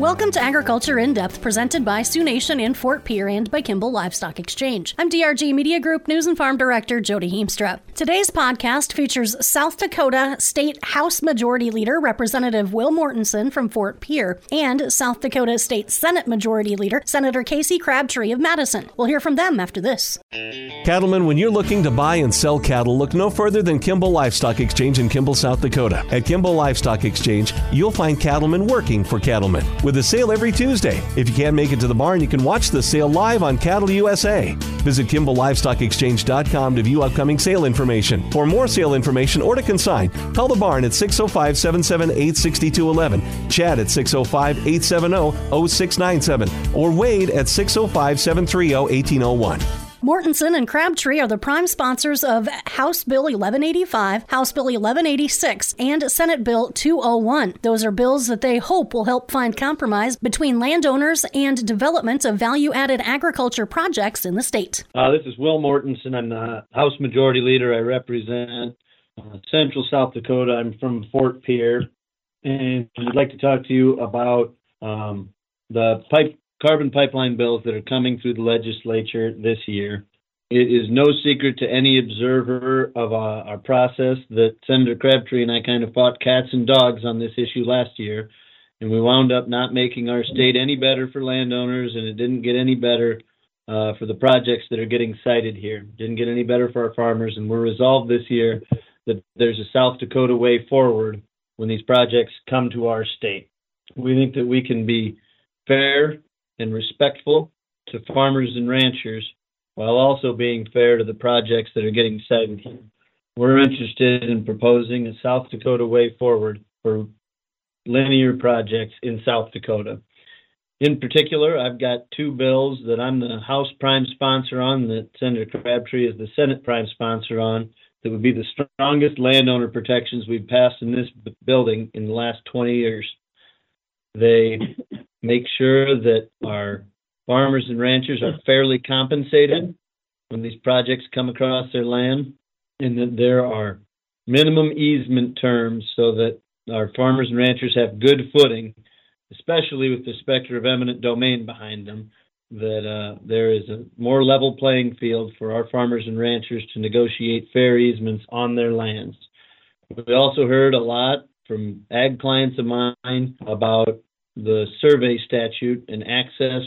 Welcome to Agriculture in Depth, presented by Sioux Nation in Fort Pierre and by Kimball Livestock Exchange. I'm DRG Media Group News and Farm Director Jody Heemstra. Today's podcast features South Dakota State House Majority Leader Representative Will Mortensen from Fort Pierre and South Dakota State Senate Majority Leader Senator Casey Crabtree of Madison. We'll hear from them after this. Cattlemen, when you're looking to buy and sell cattle, look no further than Kimball Livestock Exchange in Kimball, South Dakota. At Kimball Livestock Exchange, you'll find cattlemen working for cattlemen with a sale every Tuesday. If you can't make it to the barn, you can watch the sale live on Cattle USA. Visit KimballLivestockExchange.com to view upcoming sale information. For more sale information or to consign, call the barn at 605 778 6211, Chad at 605 870 0697, or Wade at 605 730 1801. Mortensen and Crabtree are the prime sponsors of House Bill 1185, House Bill 1186, and Senate Bill 201. Those are bills that they hope will help find compromise between landowners and development of value added agriculture projects in the state. Uh, this is Will Mortensen. I'm the House Majority Leader. I represent uh, Central South Dakota. I'm from Fort Pierre. And I'd like to talk to you about um, the pipe carbon pipeline bills that are coming through the legislature this year. It is no secret to any observer of uh, our process that Senator Crabtree and I kind of fought cats and dogs on this issue last year, and we wound up not making our state any better for landowners, and it didn't get any better uh, for the projects that are getting sited here. Didn't get any better for our farmers, and we're resolved this year that there's a South Dakota way forward when these projects come to our state. We think that we can be fair and respectful to farmers and ranchers while also being fair to the projects that are getting sited here. We're interested in proposing a South Dakota way forward for linear projects in South Dakota. In particular, I've got two bills that I'm the House prime sponsor on, that Senator Crabtree is the Senate prime sponsor on, that would be the strongest landowner protections we've passed in this building in the last 20 years. They make sure that our farmers and ranchers are fairly compensated when these projects come across their land, and that there are minimum easement terms so that our farmers and ranchers have good footing, especially with the specter of eminent domain behind them, that uh, there is a more level playing field for our farmers and ranchers to negotiate fair easements on their lands. We also heard a lot from ag clients of mine about the survey statute and access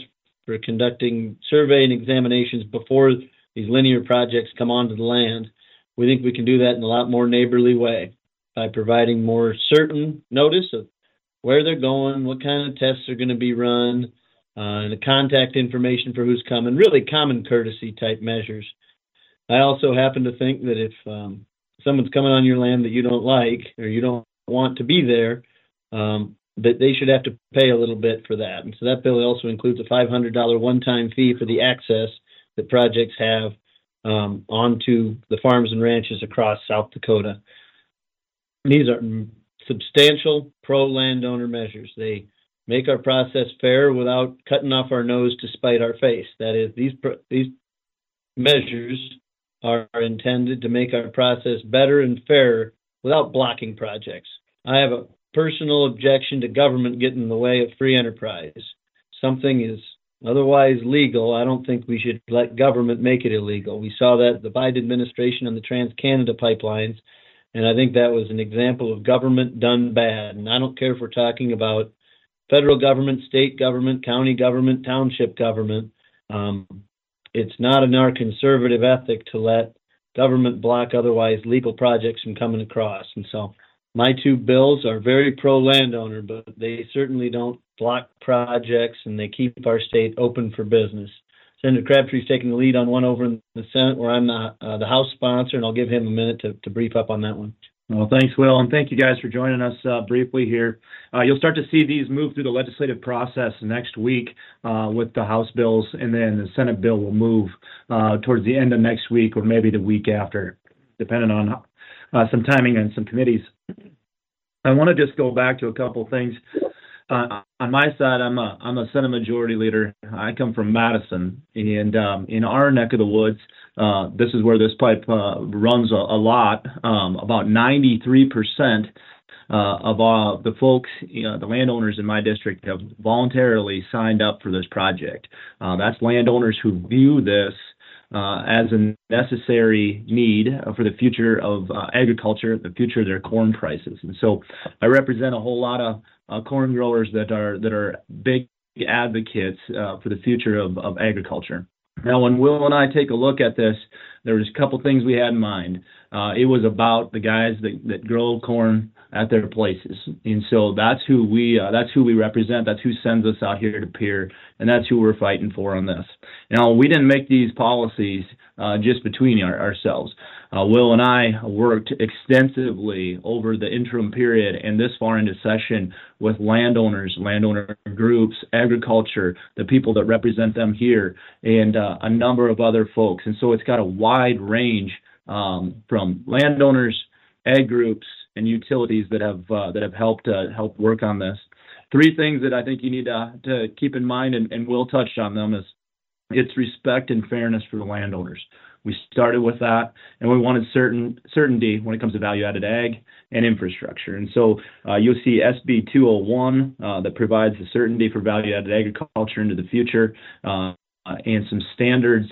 for conducting survey and examinations before these linear projects come onto the land. We think we can do that in a lot more neighborly way by providing more certain notice of where they're going, what kind of tests are going to be run, uh, and the contact information for who's coming, really common courtesy type measures. I also happen to think that if um, someone's coming on your land that you don't like or you don't want to be there, um, that they should have to pay a little bit for that. And so that bill also includes a $500 one-time fee for the access that projects have um, onto the farms and ranches across South Dakota. These are substantial pro landowner measures. They make our process fair without cutting off our nose to spite our face. That is, these these measures are intended to make our process better and fairer without blocking projects. I have a personal objection to government getting in the way of free enterprise. Something is otherwise legal. I don't think we should let government make it illegal. We saw that the Biden administration on the Trans Canada pipelines, and I think that was an example of government done bad. And I don't care if we're talking about federal government, state government, county government, township government. Um, it's not in our conservative ethic to let government block otherwise legal projects from coming across. And so my two bills are very pro landowner, but they certainly don't block projects and they keep our state open for business. Senator Crabtree's taking the lead on one over in the Senate where I'm the, uh, the House sponsor, and I'll give him a minute to, to brief up on that one. Well, thanks, Will, and thank you guys for joining us uh, briefly here. Uh, you'll start to see these move through the legislative process next week uh, with the House bills, and then the Senate bill will move uh, towards the end of next week or maybe the week after, depending on some timing and some committees. I want to just go back to a couple things. Uh, on my side, I'm a I'm a Senate Majority Leader. I come from Madison, and um, in our neck of the woods, uh, this is where this pipe uh, runs a, a lot. Um, about 93 percent uh, of uh, the folks, you know, the landowners in my district have voluntarily signed up for this project. Uh, that's landowners who view this uh, as a necessary need for the future of uh, agriculture, the future of their corn prices. And so I represent a whole lot of uh, corn growers that are that are big advocates uh, for the future of, of agriculture. Now, when Will and I take a look at this, there was a couple things we had in mind. Uh, it was about the guys that, that grow corn at their places, and so that's who we uh, that's who we represent. That's who sends us out here to Pierre, and that's who we're fighting for on this. Now, we didn't make these policies uh, just between our, ourselves. Uh, Will and I worked extensively over the interim period and this far into session with landowners, landowner groups, agriculture, the people that represent them here, and uh, a number of other folks. And so it's got a wide range um, from landowners, ag groups, and utilities that have uh, that have helped uh, help work on this. Three things that I think you need to, keep in mind, and, Will touched on them, is it's respect and fairness for the landowners. We started with that, and we wanted certain certainty when it comes to value-added ag and infrastructure. And so uh, you'll see SB 201 uh, that provides the certainty for value-added agriculture into the future, and some standards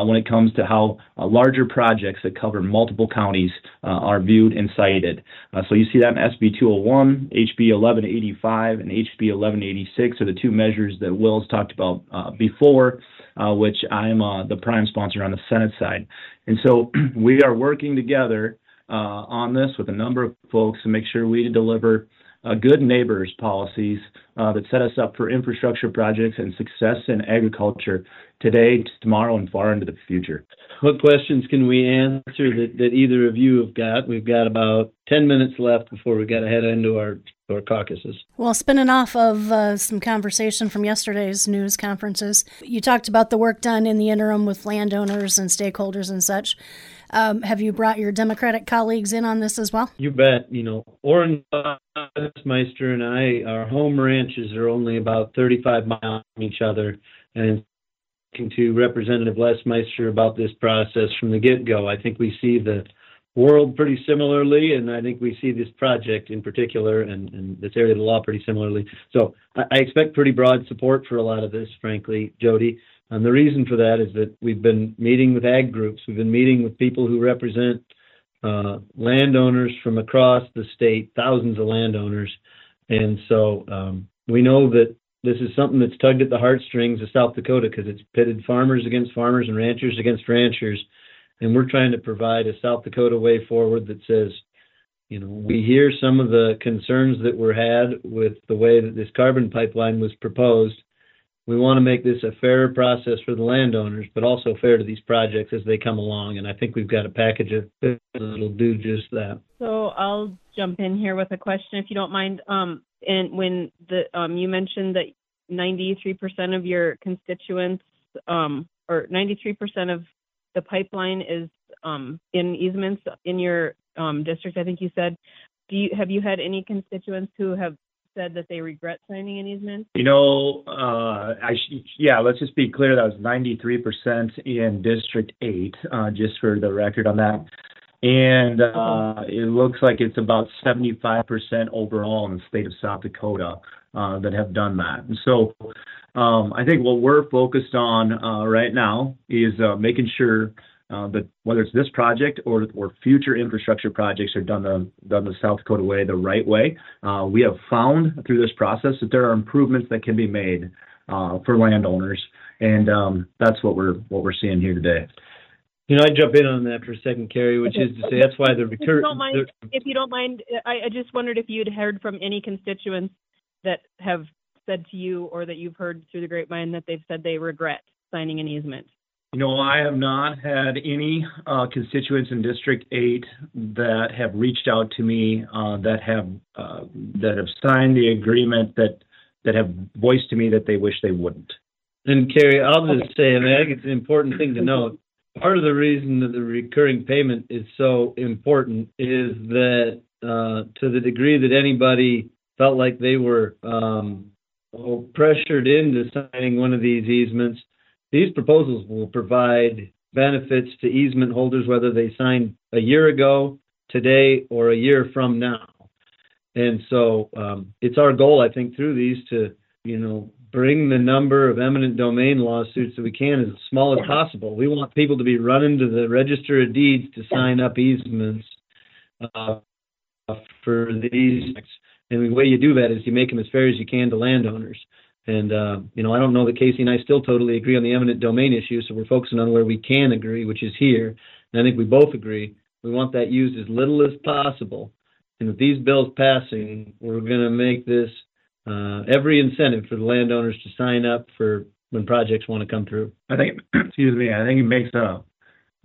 when it comes to how uh, larger projects that cover multiple counties uh, are viewed and sited. Uh, so you see that in SB 201, HB 1185, and HB 1186 are the two measures that Will's talked about uh, before, uh, which I'm the prime sponsor on the Senate side. And so we are working together on this with a number of folks to make sure we deliver uh, good neighbors policies uh, that set us up for infrastructure projects and success in agriculture today, tomorrow, and far into the future. What questions can we answer that, that either of you have got? We've got about 10 minutes left before we got to head into our, our caucuses. Well, spinning off of uh, some conversation from yesterday's news conferences, you talked about the work done in the interim with landowners and stakeholders and such. Um, have you brought your Democratic colleagues in on this as well? You bet. You know, Oren Meister and I, our home ranches are only about 35 miles from each other. And talking to Representative Les Meister about this process from the get go, I think we see the world pretty similarly, and I think we see this project in particular and, and this area of the law pretty similarly. So I, I expect pretty broad support for a lot of this, frankly, Jody. And the reason for that is that we've been meeting with ag groups, we've been meeting with people who represent uh, landowners from across the state, thousands of landowners. And so um, we know that this is something that's tugged at the heartstrings of South Dakota because it's pitted farmers against farmers and ranchers against ranchers. And we're trying to provide a South Dakota way forward that says, you know, we hear some of the concerns that were had with the way that this carbon pipeline was proposed we want to make this a fair process for the landowners, but also fair to these projects as they come along. And I think we've got a package of that'll do just that. So I'll jump in here with a question, if you don't mind. Um, and when the um, you mentioned that 93% of your constituents, um, or 93% of the pipeline is um, in easements in your um, district, I think you said. Do you have you had any constituents who have said that they regret signing an easement? You know, uh, I sh- yeah, let's just be clear. That was 93% in District 8, uh, just for the record on that. And uh, it looks like it's about 75% overall in the state of South Dakota uh, that have done that. And so um, I think what we're focused on uh, right now is uh, making sure uh, that whether it's this project or or future infrastructure projects are done the done the South Dakota way, the right way. Uh, we have found through this process that there are improvements that can be made uh, for landowners, and um, that's what we're what we're seeing here today. You know, I jump in on that for a second, Carrie, which is to say that's why the recur. If you don't mind, if you don't mind I, I just wondered if you'd heard from any constituents that have said to you or that you've heard through the grapevine that they've said they regret signing an easement. You know, I have not had any uh, constituents in District 8 that have reached out to me uh, that have uh, that have signed the agreement that that have voiced to me that they wish they wouldn't. And Carrie, I'll just say, and I think it's an important thing to note. Part of the reason that the recurring payment is so important is that uh, to the degree that anybody felt like they were um, pressured into signing one of these easements, these proposals will provide benefits to easement holders whether they signed a year ago, today, or a year from now. And so um, it's our goal, I think, through these to, you know, bring the number of eminent domain lawsuits that we can as small as possible. We want people to be running to the register of deeds to sign up easements uh, for these. And the way you do that is you make them as fair as you can to landowners. And, uh, you know, I don't know that Casey and I still totally agree on the eminent domain issue, so we're focusing on where we can agree, which is here. And I think we both agree we want that used as little as possible. And with these bills passing, we're going to make this uh, every incentive for the landowners to sign up for when projects want to come through. I think, excuse me, I think it makes a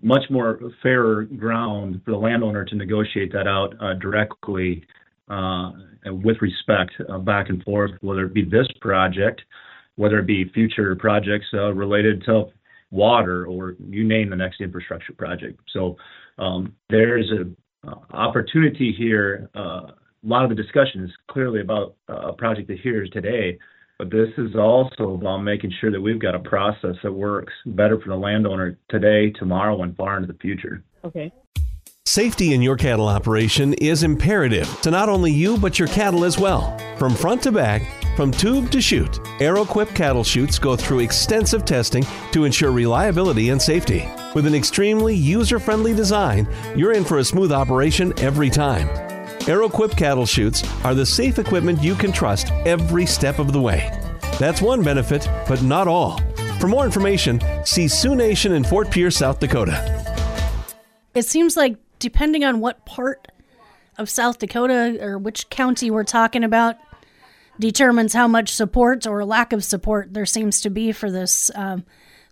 much more fairer ground for the landowner to negotiate that out uh, directly with respect uh, back and forth, whether it be this project, whether it be future projects uh, related to water or you name the next infrastructure project. So um, there's an uh, opportunity here. Uh, a lot of the discussion is clearly about uh, a project that here is today, but this is also about making sure that we've got a process that works better for the landowner today, tomorrow, and far into the future. Okay. Safety in your cattle operation is imperative to not only you, but your cattle as well. From front to back, from tube to chute, Arrowquip cattle chutes go through extensive testing to ensure reliability and safety. With an extremely user friendly design, you're in for a smooth operation every time. Arrowquip cattle chutes are the safe equipment you can trust every step of the way. That's one benefit, but not all. For more information, see Sioux Nation in Fort Pierre, South Dakota. It seems like depending on what part of South Dakota or which county we're talking about, determines how much support or lack of support there seems to be for this, um,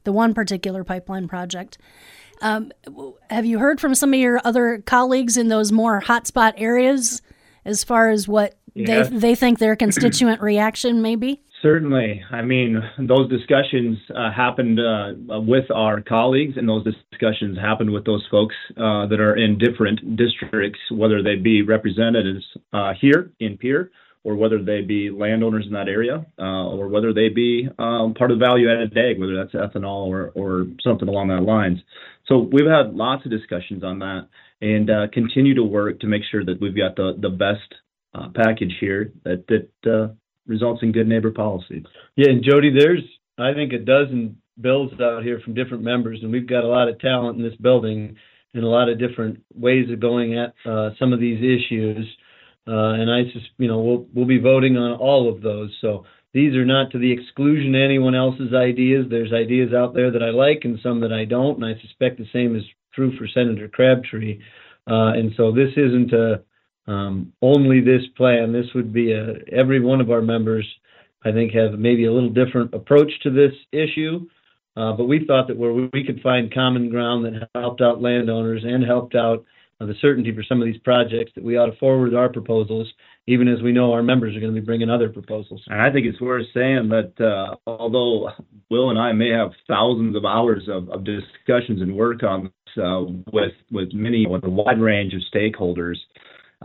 the one particular pipeline project. Um, have you heard from some of your other colleagues in those more hotspot areas as far as what yeah. they they think their constituent reaction may be? Certainly. I mean, those discussions uh, happened uh, with our colleagues, and those discussions happened with those folks uh, that are in different districts, whether they be representatives uh, here in Pierre or whether they be landowners in that area, uh, or whether they be um, part of the value-added ag, whether that's ethanol or, or something along that lines. So we've had lots of discussions on that, and uh, continue to work to make sure that we've got the the best package here that that results in good neighbor policies. Yeah, and Jody, there's I think a dozen bills out here from different members, and we've got a lot of talent in this building and a lot of different ways of going at uh, some of these issues. Uh, and I just, you know, we'll we'll be voting on all of those. So these are not to the exclusion of anyone else's ideas. There's ideas out there that I like and some that I don't, and I suspect the same is true for Senator Crabtree. Uh, and so this isn't a um, only this plan. This would be a, every one of our members, I think, have maybe a little different approach to this issue. Uh, but we thought that where we could find common ground that helped out landowners and helped out uh, the certainty for some of these projects, that we ought to forward our proposals, even as we know our members are going to be bringing other proposals. And I think it's worth saying that uh, although Will and I may have thousands of hours of, of discussions and work on this uh, with with many with a wide range of stakeholders,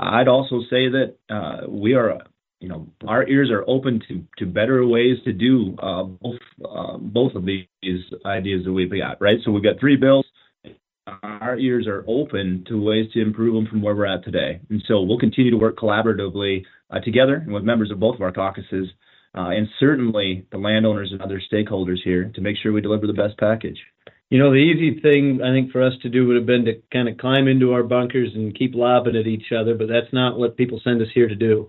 I'd also say that uh, we are, you know, our ears are open to to better ways to do uh, both uh, both of these ideas that we've got. Right. So we've got three bills. Our ears are open to ways to improve them from where we're at today, and so we'll continue to work collaboratively uh, together and with members of both of our caucuses, uh, and certainly the landowners and other stakeholders here to make sure we deliver the best package. You know, the easy thing I think for us to do would have been to kind of climb into our bunkers and keep lobbing at each other, but that's not what people send us here to do.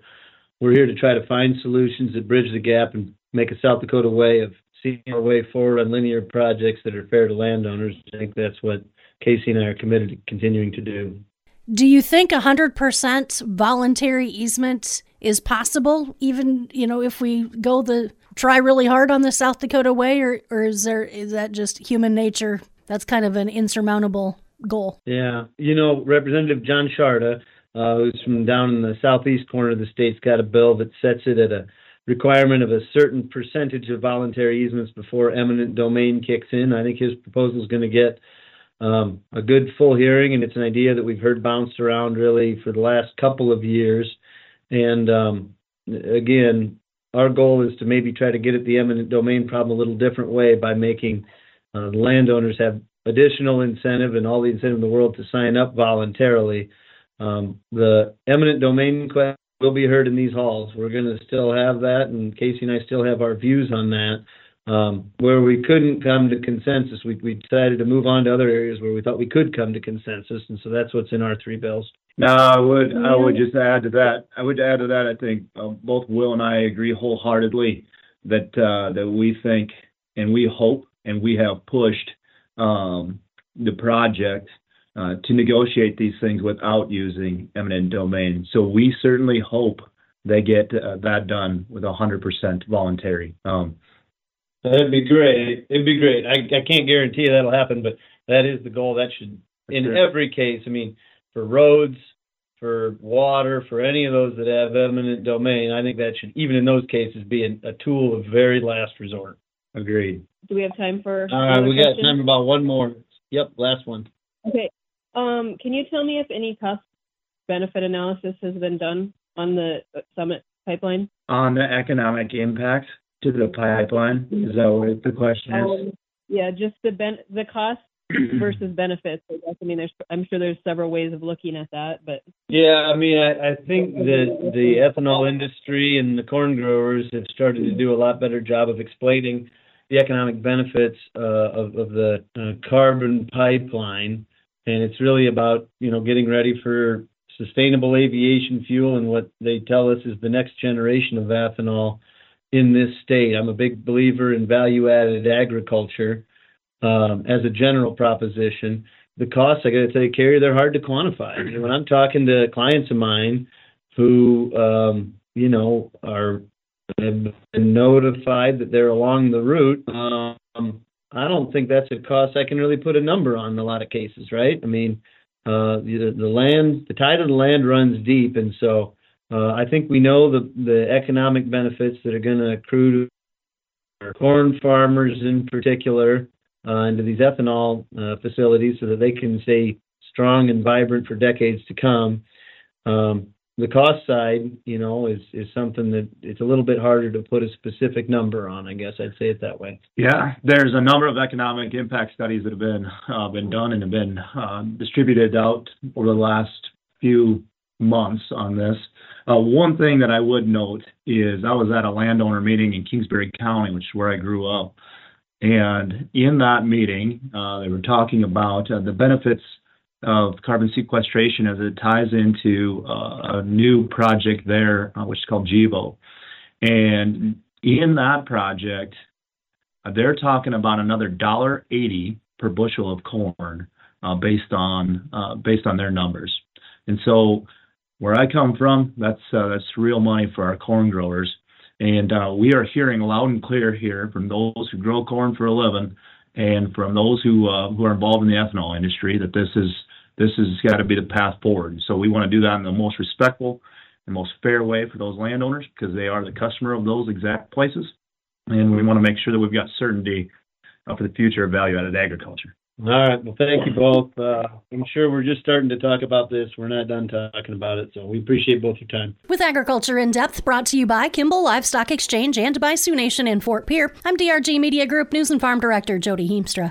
We're here to try to find solutions that bridge the gap and make a South Dakota way of seeing our way forward on linear projects that are fair to landowners. I think that's what Casey and I are committed to continuing to do. Do you think 100% voluntary easement is possible, even, you know, if we go the try really hard on the South Dakota way, or or is there is that just human nature? That's kind of an insurmountable goal. Yeah, you know, Representative John Sharda, uh, who's from down in the southeast corner of the state's got a bill that sets it at a requirement of a certain percentage of voluntary easements before eminent domain kicks in. I think his proposal is going to get um, a good full hearing, and it's an idea that we've heard bounced around really for the last couple of years. And um, again, our goal is to maybe try to get at the eminent domain problem a little different way by making uh, landowners have additional incentive and all the incentive in the world to sign up voluntarily. Um, the eminent domain question will be heard in these halls. We're going to still have that, and Casey and I still have our views on that. Um, where we couldn't come to consensus, we, we decided to move on to other areas where we thought we could come to consensus, and so that's what's in our three bills. No, I would I would just add to that. I would add to that. I think uh, both Will and I agree wholeheartedly that uh, that we think and we hope and we have pushed um, the project uh, to negotiate these things without using eminent domain. So we certainly hope they get uh, that done with 100% voluntary. That'd be great. It'd be great. I, I can't guarantee that'll happen, but that is the goal. That should, in sure. every case, I mean, for roads, for water, for any of those that have eminent domain, I think that should, even in those cases, be a, a tool of very last resort. agreed. Do we have time for? All right, another we got question? time for about one more. Yep, last one. Okay. Um, can you tell me if any cost benefit analysis has been done on the uh, Summit pipeline? On the economic impact to the pipeline, is that what the question is? Um, yeah, just the ben the cost versus benefits. I guess. I mean, there's I'm sure there's several ways of looking at that, but Yeah, I mean, I, I think that the ethanol industry and the corn growers have started to do a lot better job of explaining the economic benefits uh, of, of the uh, carbon pipeline. And it's really about, you know, getting ready for sustainable aviation fuel and what they tell us is the next generation of ethanol in this state. I'm a big believer in value added agriculture um, as a general proposition the costs, I got to tell you, Carrie, they're hard to quantify. I mean, when I'm talking to clients of mine who, um, you know, are have been notified that they're along the route, um, I don't think that's a cost I can really put a number on in a lot of cases, right? I mean, uh, the, the land, the tide of the land runs deep, and so uh, I think we know the the economic benefits that are going to accrue to our corn farmers in particular uh, into these ethanol uh, facilities so that they can stay strong and vibrant for decades to come. Um, the cost side, you know, is is something that it's a little bit harder to put a specific number on. I guess I'd say it that way. Yeah, there's a number of economic impact studies that have been uh, been done and have been uh, distributed out over the last few months on this. Uh, one thing that I would note is I was at a landowner meeting in Kingsbury County, which is where I grew up, and in that meeting, uh, they were talking about uh, the benefits of carbon sequestration as it ties into a new project there, which is called GEVO. And in that project, they're talking about another dollar eighty per bushel of corn, based on based on their numbers. And so, where I come from, that's uh, that's real money for our corn growers. And uh, we are hearing loud and clear here from those who grow corn for a living, and from those who uh, who are involved in the ethanol industry, that this is this has got to be the path forward. So we want to do that in the most respectful and most fair way for those landowners because they are the customer of those exact places, and we want to make sure that we've got certainty uh, for the future of value-added agriculture. All right. Well, thank you both. Uh, I'm sure we're just starting to talk about this. We're not done talking about it, so we appreciate both your time. With Agriculture in Depth brought to you by Kimball Livestock Exchange and by Sioux Nation in Fort Pierre, I'm DRG Media Group News and Farm Director Jody Heemstra.